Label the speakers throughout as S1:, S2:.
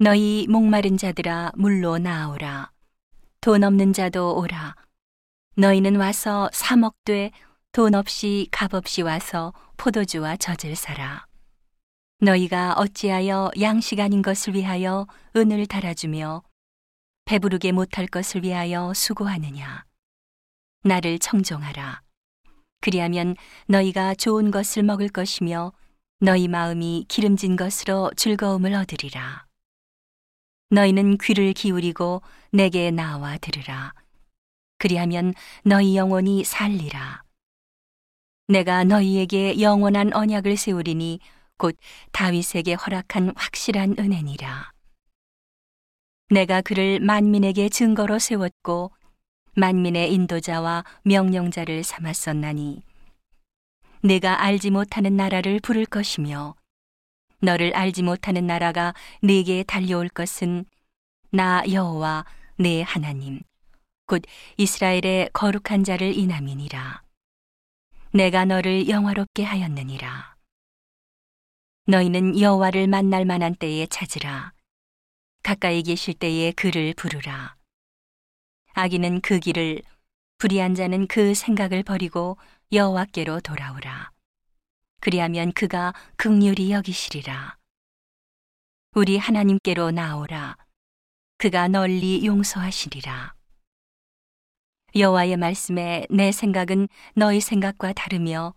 S1: 너희 목마른 자들아 물로 나오라. 돈 없는 자도 오라. 너희는 와서 사 먹되 돈 없이 값 없이 와서 포도주와 젖을 사라. 너희가 어찌하여 양식 아닌 것을 위하여 은을 달아주며 배부르게 못할 것을 위하여 수고하느냐. 나를 청종하라. 그리하면 너희가 좋은 것을 먹을 것이며 너희 마음이 기름진 것으로 즐거움을 얻으리라. 너희는 귀를 기울이고 내게 나와 들으라. 그리하면 너희 영혼이 살리라. 내가 너희에게 영원한 언약을 세우리니 곧 다윗에게 허락한 확실한 은혜니라. 내가 그를 만민에게 증거로 세웠고 만민의 인도자와 명령자를 삼았었나니 내가 알지 못하는 나라를 부를 것이며 너를 알지 못하는 나라가 네게 달려올 것은 나 여호와 내 하나님. 곧 이스라엘의 거룩한 자를 인함이니라. 내가 너를 영화롭게 하였느니라. 너희는 여호와를 만날 만한 때에 찾으라. 가까이 계실 때에 그를 부르라. 아기는 그 길을 불의한 자는 그 생각을 버리고 여호와께로 돌아오라 그리하면 그가 극률이 여기시리라. 우리 하나님께로 나오라. 그가 널리 용서하시리라. 여호와의 말씀에 내 생각은 너희 생각과 다르며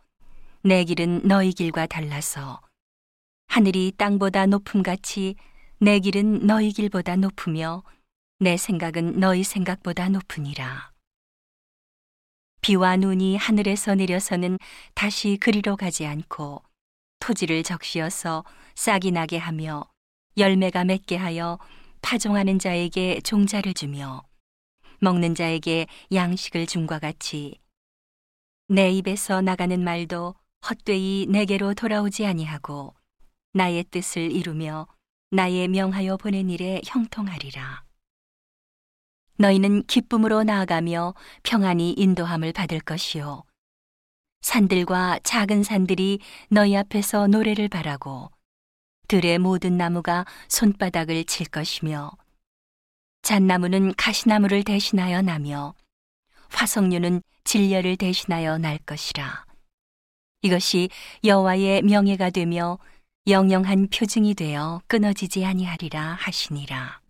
S1: 내 길은 너희 길과 달라서 하늘이 땅보다 높음 같이 내 길은 너희 길보다 높으며 내 생각은 너희 생각보다 높으니라. 비와 눈이 하늘에서 내려서는 다시 그리로 가지 않고 토지를 적시어서 싹이 나게 하며 열매가 맺게 하여 파종하는 자에게 종자를 주며 먹는 자에게 양식을 줌과 같이 내 입에서 나가는 말도 헛되이 내게로 돌아오지 아니하고 나의 뜻을 이루며 나의 명하여 보낸 일에 형통하리라. 너희는 기쁨으로 나아가며 평안히 인도함을 받을 것이요. 산들과 작은 산들이 너희 앞에서 노래를 바라고 들의 모든 나무가 손바닥을 칠 것이며 잣나무는 가시나무를 대신하여 나며 화석류는 진려를 대신하여 날 것이라. 이것이 여호와의 명예가 되며 영영한 표징이 되어 끊어지지 아니하리라 하시니라.